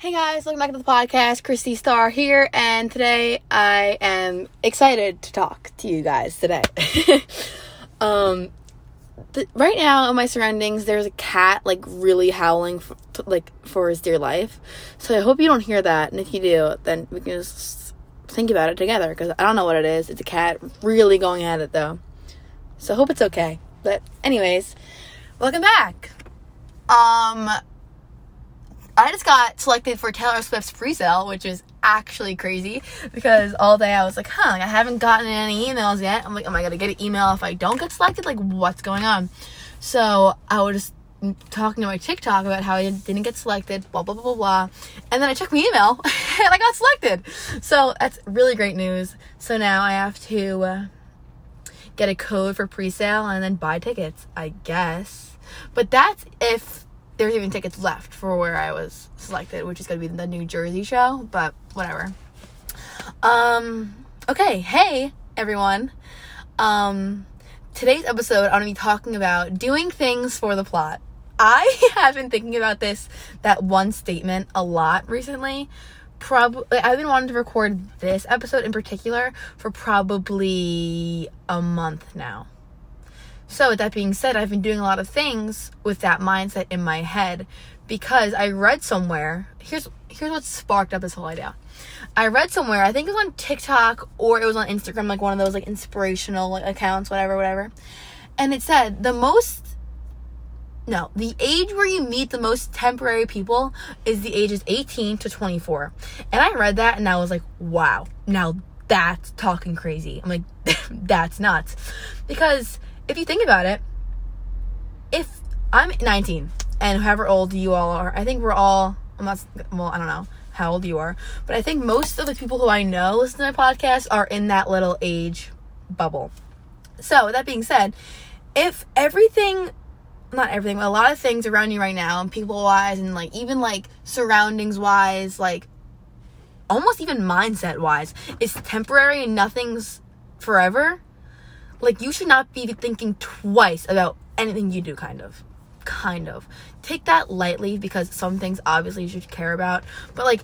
Hey guys, welcome back to the podcast. Christy Starr here, and today I am excited to talk to you guys today. um, the, right now in my surroundings, there's a cat like really howling like for his dear life. So I hope you don't hear that, and if you do, then we can just think about it together because I don't know what it is. It's a cat really going at it though. So I hope it's okay. But anyways, welcome back. Um I just got selected for Taylor Swift's pre-sale, which is actually crazy because all day I was like, huh, like I haven't gotten any emails yet. I'm like, am I gonna get an email if I don't get selected? Like, what's going on? So I was talking to my TikTok about how I didn't get selected, blah blah blah blah blah. And then I checked my email and I got selected. So that's really great news. So now I have to uh, get a code for pre-sale and then buy tickets, I guess. But that's if there's even tickets left for where I was selected, which is gonna be the New Jersey show, but whatever. Um, okay, hey everyone. Um, today's episode, I'm gonna be talking about doing things for the plot. I have been thinking about this, that one statement a lot recently. Probably, I've been wanting to record this episode in particular for probably a month now. So, with that being said, I've been doing a lot of things with that mindset in my head because I read somewhere. Here's here's what sparked up this whole idea. I read somewhere, I think it was on TikTok or it was on Instagram, like one of those like inspirational like, accounts, whatever, whatever. And it said the most no, the age where you meet the most temporary people is the ages 18 to 24. And I read that and I was like, wow, now that's talking crazy. I'm like, that's nuts. Because if you think about it, if I'm 19 and however old you all are, I think we're all, I'm not, well, I don't know how old you are, but I think most of the people who I know listen to my podcast are in that little age bubble. So, that being said, if everything, not everything, but a lot of things around you right now, and people wise, and like even like surroundings wise, like almost even mindset wise, is temporary and nothing's forever, like you should not be thinking twice about anything you do kind of. Kind of. Take that lightly because some things obviously you should care about but like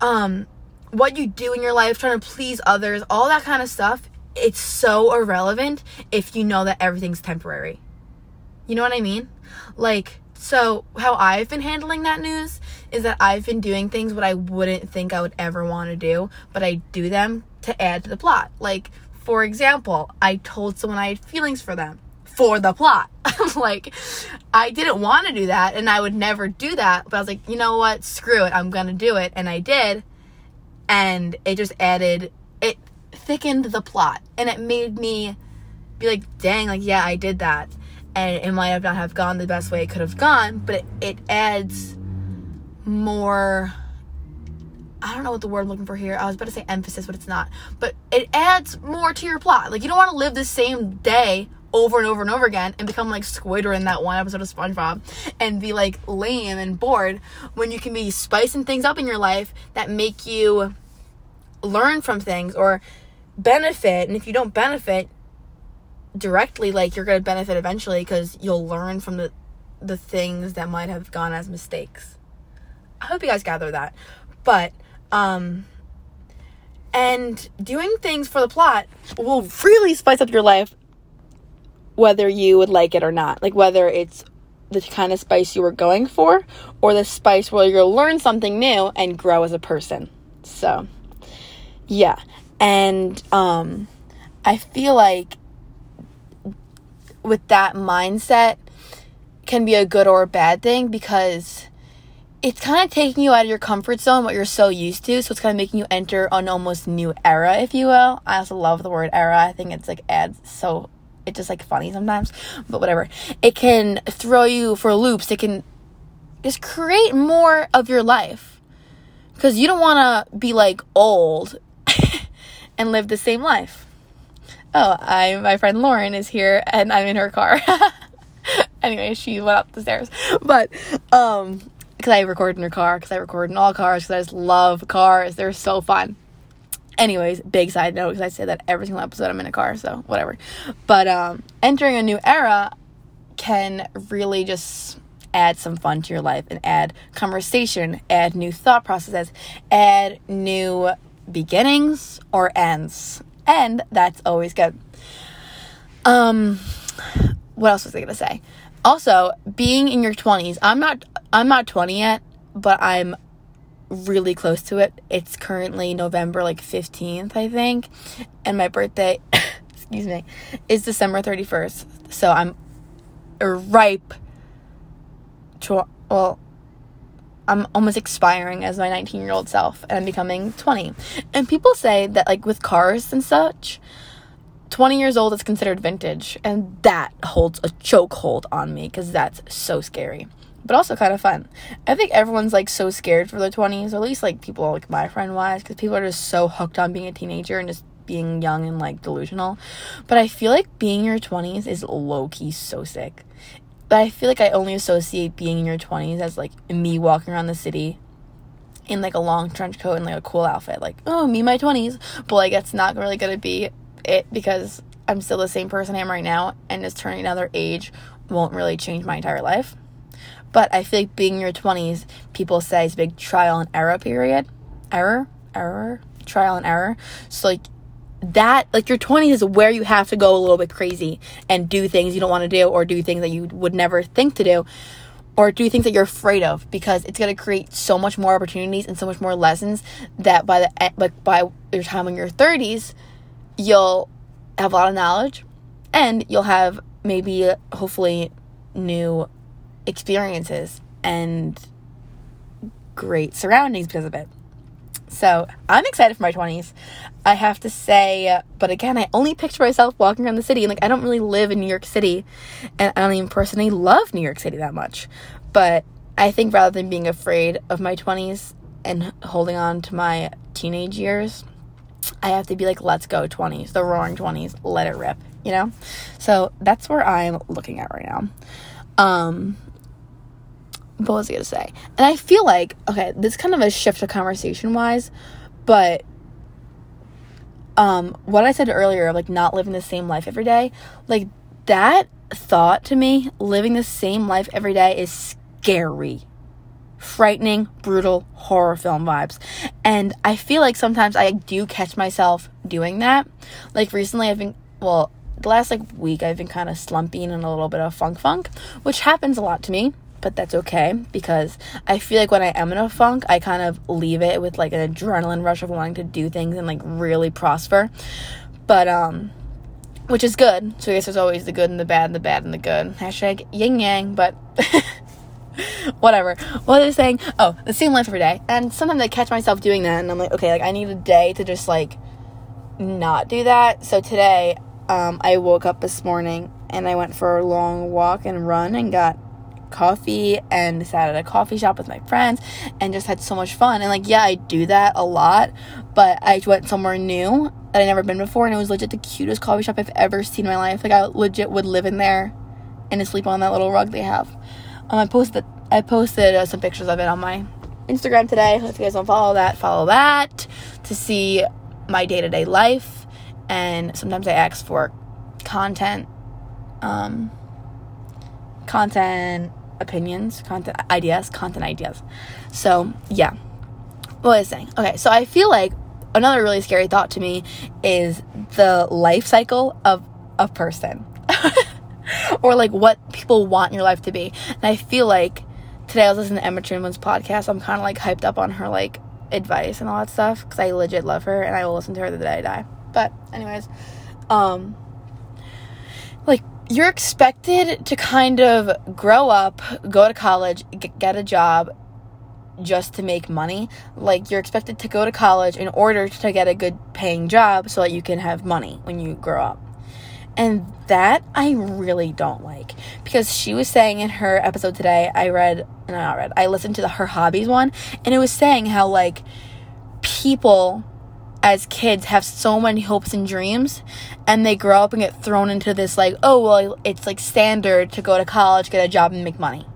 um what you do in your life trying to please others all that kind of stuff it's so irrelevant if you know that everything's temporary. You know what i mean? Like so how i've been handling that news is that i've been doing things what i wouldn't think i would ever want to do but i do them to add to the plot. Like for example, I told someone I had feelings for them for the plot. like, I didn't want to do that and I would never do that, but I was like, you know what? Screw it. I'm going to do it. And I did. And it just added, it thickened the plot and it made me be like, dang, like, yeah, I did that. And it might have not have gone the best way it could have gone, but it, it adds more I don't know what the word I'm looking for here. I was about to say emphasis, but it's not. But it adds more to your plot. Like you don't want to live the same day over and over and over again and become like Squidward in that one episode of SpongeBob and be like lame and bored when you can be spicing things up in your life that make you learn from things or benefit. And if you don't benefit directly, like you're going to benefit eventually because you'll learn from the the things that might have gone as mistakes. I hope you guys gather that. But um, and doing things for the plot will really spice up your life whether you would like it or not. Like whether it's the kind of spice you were going for or the spice where you'll learn something new and grow as a person. So, yeah. And um I feel like with that mindset can be a good or a bad thing because it's kind of taking you out of your comfort zone, what you're so used to. So it's kind of making you enter an almost new era, if you will. I also love the word era. I think it's like adds so it's just like funny sometimes, but whatever. It can throw you for loops. It can just create more of your life because you don't want to be like old and live the same life. Oh, I my friend Lauren is here and I'm in her car. anyway, she went up the stairs, but um because I record in her car, because I record in all cars, because I just love cars. They're so fun. Anyways, big side note, because I say that every single episode I'm in a car, so whatever. But um, entering a new era can really just add some fun to your life and add conversation, add new thought processes, add new beginnings or ends. And that's always good. Um what else was I to say? Also, being in your 20s. I'm not I'm not 20 yet, but I'm really close to it. It's currently November like 15th, I think, and my birthday, excuse me, is December 31st. So I'm ripe to well I'm almost expiring as my 19 year old self and I'm becoming 20. And people say that, like, with cars and such, 20 years old is considered vintage. And that holds a chokehold on me because that's so scary but also kind of fun. I think everyone's like so scared for their 20s, or at least like people like my friend wise, because people are just so hooked on being a teenager and just being young and like delusional. But I feel like being in your 20s is low key so sick. But I feel like I only associate being in your 20s as like me walking around the city in like a long trench coat and like a cool outfit. Like, oh, me, my 20s. But like, it's not really gonna be it because I'm still the same person I am right now, and just turning another age won't really change my entire life. But I feel like being in your 20s, people say it's a big trial and error period. Error? Error? Trial and error. So, like, that, like, your 20s is where you have to go a little bit crazy and do things you don't want to do or do things that you would never think to do or do things that you're afraid of because it's going to create so much more opportunities and so much more lessons that by the like by your time in your 30s you'll have a lot of knowledge and you'll have maybe hopefully new experiences and great surroundings because of it. So I'm excited for my 20s. I have to say, but again, I only picture myself walking around the city. And like, I don't really live in New York City. And I don't even personally love New York City that much. But I think rather than being afraid of my 20s and holding on to my teenage years, I have to be like, let's go 20s, the roaring 20s, let it rip, you know? So that's where I'm looking at right now. Um, what was I gonna say? And I feel like okay, this kind of a shift of conversation wise, but um, what I said earlier, like not living the same life every day, like that thought to me, living the same life every day is scary. Frightening, brutal, horror film vibes. And I feel like sometimes I do catch myself doing that. Like recently, I've been, well, the last like week, I've been kind of slumping and a little bit of funk funk, which happens a lot to me but that's okay because I feel like when I am in a funk, I kind of leave it with like an adrenaline rush of wanting to do things and like really prosper. But, um, which is good. So I guess there's always the good and the bad and the bad and the good. Hashtag yin yang, but whatever. What is saying? Oh, the same life every day. And sometimes I catch myself doing that and I'm like, okay, like I need a day to just like not do that. So today, um, I woke up this morning and I went for a long walk and run and got coffee and sat at a coffee shop with my friends and just had so much fun. And like, yeah, I do that a lot, but I went somewhere new that I'd never been before and it was legit the cutest coffee shop I've ever seen in my life. Like I legit would live in there and sleep on that little rug they have. Um, I posted I posted uh, some pictures of it on my Instagram today. If you guys don't follow that, follow that to see my day to day life. And sometimes I ask for content, um, content opinions, content ideas, content ideas. So, yeah. What was I saying? Okay, so I feel like another really scary thought to me is the life cycle of a person. or like what people want your life to be. And I feel like today I was listening to Emma Chamberlain's podcast. I'm kind of like hyped up on her like advice and all that stuff because I legit love her and I will listen to her the day I die. But anyways, um you're expected to kind of grow up, go to college, get a job just to make money. Like you're expected to go to college in order to get a good paying job so that you can have money when you grow up. And that I really don't like because she was saying in her episode today, I read, no, not read, I listened to the her hobbies one, and it was saying how like people as kids have so many hopes and dreams and they grow up and get thrown into this like oh well it's like standard to go to college get a job and make money.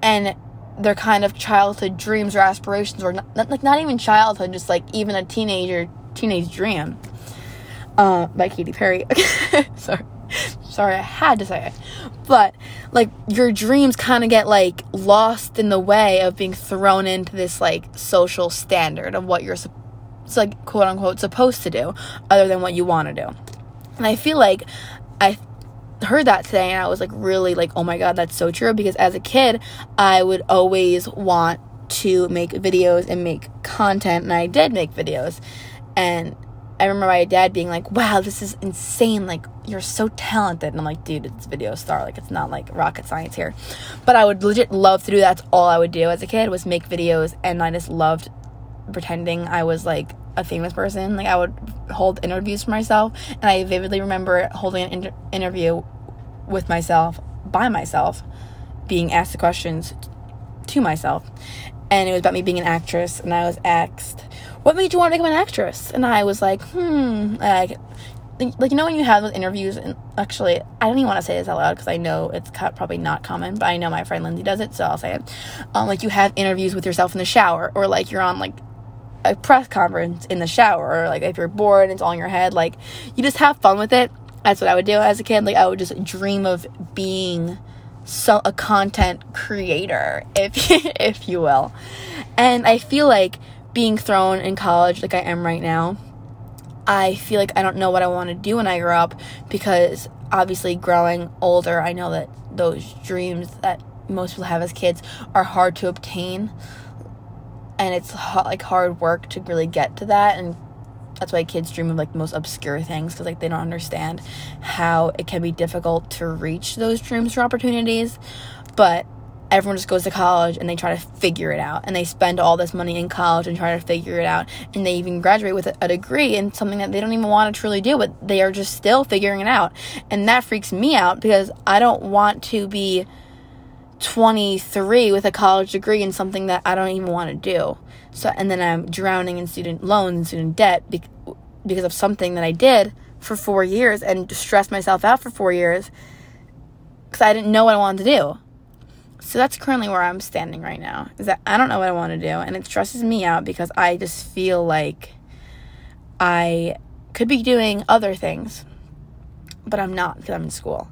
And their kind of childhood dreams or aspirations or not, like not even childhood just like even a teenager teenage dream. Uh, by Katy Perry. Sorry. Sorry I had to say it. But like your dreams kind of get like lost in the way of being thrown into this like social standard of what you're it's like quote unquote supposed to do other than what you want to do. And I feel like I heard that today and I was like really like oh my god that's so true because as a kid I would always want to make videos and make content and I did make videos and I remember my dad being like, wow, this is insane. Like, you're so talented. And I'm like, dude, it's video star. Like, it's not like rocket science here. But I would legit love to do That's all I would do as a kid was make videos. And I just loved pretending I was like a famous person. Like, I would hold interviews for myself. And I vividly remember holding an inter- interview with myself, by myself, being asked the questions to myself. And it was about me being an actress. And I was asked, what made you want to become an actress? And I was like, hmm, like, like you know when you have those interviews, and actually, I don't even want to say this out loud because I know it's probably not common, but I know my friend Lindsay does it, so I'll say it. Um, like you have interviews with yourself in the shower, or like you're on like a press conference in the shower, or like if you're bored and it's all in your head, like you just have fun with it. That's what I would do as a kid. Like I would just dream of being so a content creator, if if you will. And I feel like being thrown in college like I am right now, I feel like I don't know what I want to do when I grow up because obviously growing older, I know that those dreams that most people have as kids are hard to obtain and it's like hard work to really get to that and that's why kids dream of like the most obscure things because like they don't understand how it can be difficult to reach those dreams or opportunities but everyone just goes to college and they try to figure it out and they spend all this money in college and try to figure it out and they even graduate with a, degree in something that they don't even want to truly do but they are just still figuring it out and that freaks me out because i don't want to be 23 with a college degree in something that i don't even want to do so and then i'm drowning in student loans and student debt because of something that i did for four years and stressed myself out for four years because i didn't know what i wanted to do so that's currently where I'm standing right now. Is that I don't know what I want to do and it stresses me out because I just feel like I could be doing other things, but I'm not because I'm in school.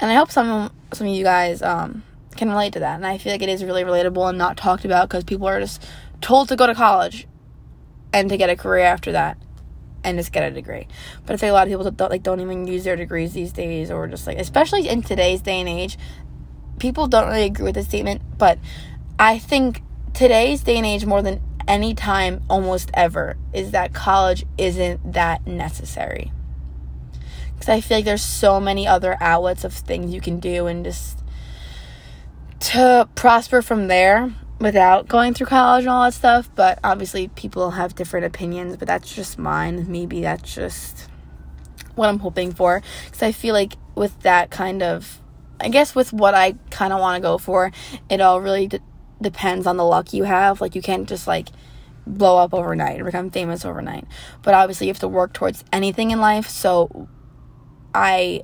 And I hope some some of you guys um, can relate to that. And I feel like it is really relatable and not talked about because people are just told to go to college and to get a career after that and just get a degree. But I think a lot of people don't, like don't even use their degrees these days, or just like especially in today's day and age, people don't really agree with this statement, but I think today's day and age more than any time almost ever is that college isn't that necessary. Cuz I feel like there's so many other outlets of things you can do and just to prosper from there without going through college and all that stuff, but obviously people have different opinions, but that's just mine. Maybe that's just what I'm hoping for cuz I feel like with that kind of I guess with what I kind of want to go for, it all really d- depends on the luck you have. Like you can't just like blow up overnight or become famous overnight. But obviously you have to work towards anything in life. So I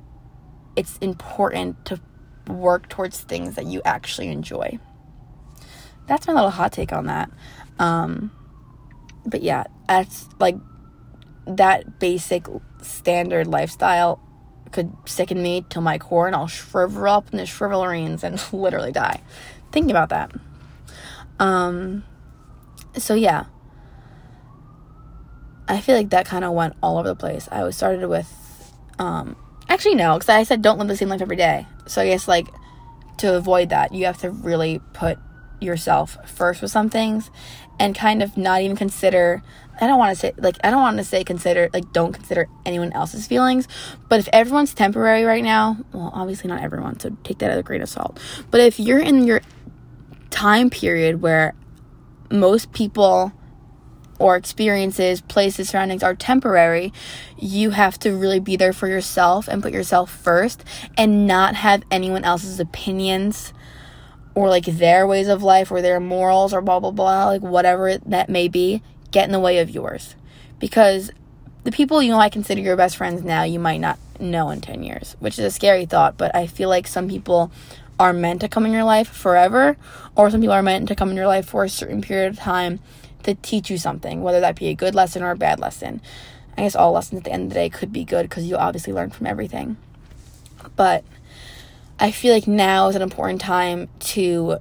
it's important to work towards things that you actually enjoy. That's my little hot take on that. Um but yeah, that's like that basic standard lifestyle could sicken me to my core and I'll shrivel up in the shrivelerines and literally die. Thinking about that. Um, so yeah. I feel like that kind of went all over the place. I was started with, um, actually no, because I said don't live the same life every day. So I guess like to avoid that, you have to really put yourself first with some things and kind of not even consider I don't want to say like I don't want to say consider like don't consider anyone else's feelings, but if everyone's temporary right now, well, obviously not everyone, so take that as a grain of salt. But if you're in your time period where most people or experiences, places, surroundings are temporary, you have to really be there for yourself and put yourself first and not have anyone else's opinions or like their ways of life or their morals or blah blah blah, like whatever that may be get in the way of yours. Because the people you know I consider your best friends now, you might not know in 10 years, which is a scary thought, but I feel like some people are meant to come in your life forever, or some people are meant to come in your life for a certain period of time to teach you something, whether that be a good lesson or a bad lesson. I guess all lessons at the end of the day could be good because you obviously learn from everything. But I feel like now is an important time to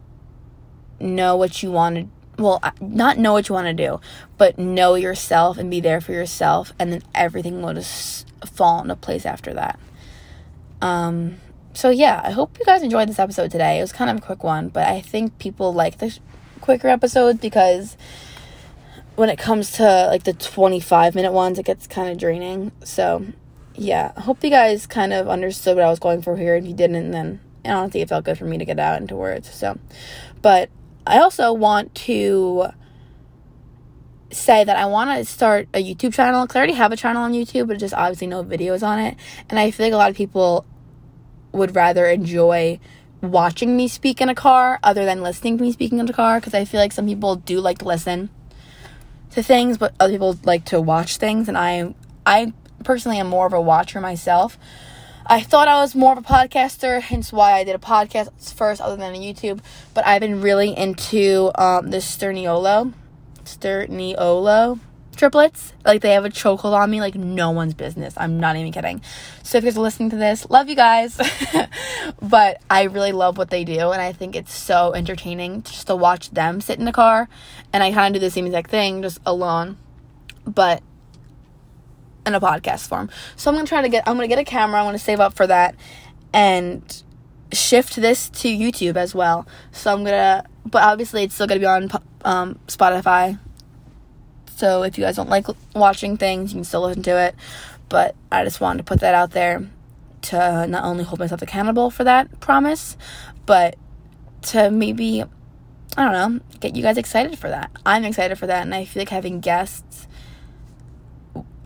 know what you want to well, not know what you want to do, but know yourself and be there for yourself, and then everything will just fall into place after that. Um, so yeah, I hope you guys enjoyed this episode today. It was kind of a quick one, but I think people like the quicker episodes because when it comes to like the 25 minute ones, it gets kind of draining. So yeah, I hope you guys kind of understood what I was going for here. If you didn't, then I don't think it felt good for me to get out into words. So, but I also want to say that I want to start a YouTube channel because I already have a channel on YouTube, but just obviously no videos on it. And I feel like a lot of people would rather enjoy watching me speak in a car other than listening to me speaking in a car because I feel like some people do like to listen to things, but other people like to watch things. And I, I personally am more of a watcher myself. I thought I was more of a podcaster, hence why I did a podcast first, other than a YouTube. But I've been really into um, the Sturniolo, Sturniolo triplets. Like they have a chokehold on me, like no one's business. I'm not even kidding. So if you're listening to this, love you guys. but I really love what they do, and I think it's so entertaining just to watch them sit in the car. And I kind of do the same exact thing, just alone. But in a podcast form. So I'm gonna try to get I'm gonna get a camera, I'm gonna save up for that and shift this to YouTube as well. So I'm gonna but obviously it's still gonna be on um, Spotify. So if you guys don't like watching things, you can still listen to it. But I just wanted to put that out there to not only hold myself accountable for that promise, but to maybe I don't know, get you guys excited for that. I'm excited for that and I feel like having guests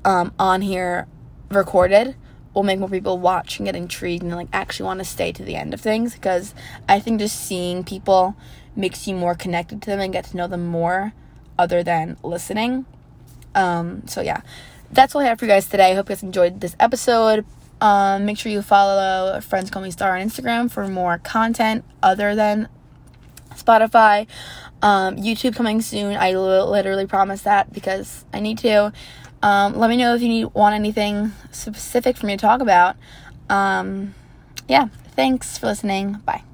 um, on here recorded will make more people watch and get intrigued and like actually want to stay to the end of things because I think just seeing people makes you more connected to them and get to know them more other than listening. Um, so yeah, that's all I have for you guys today. I hope you guys enjoyed this episode. Um, make sure you follow Friends Call Me Star on Instagram for more content other than Spotify. Um, YouTube coming soon. I literally promise that because I need to. Um, let me know if you need want anything specific for me to talk about. Um, yeah, thanks for listening. Bye.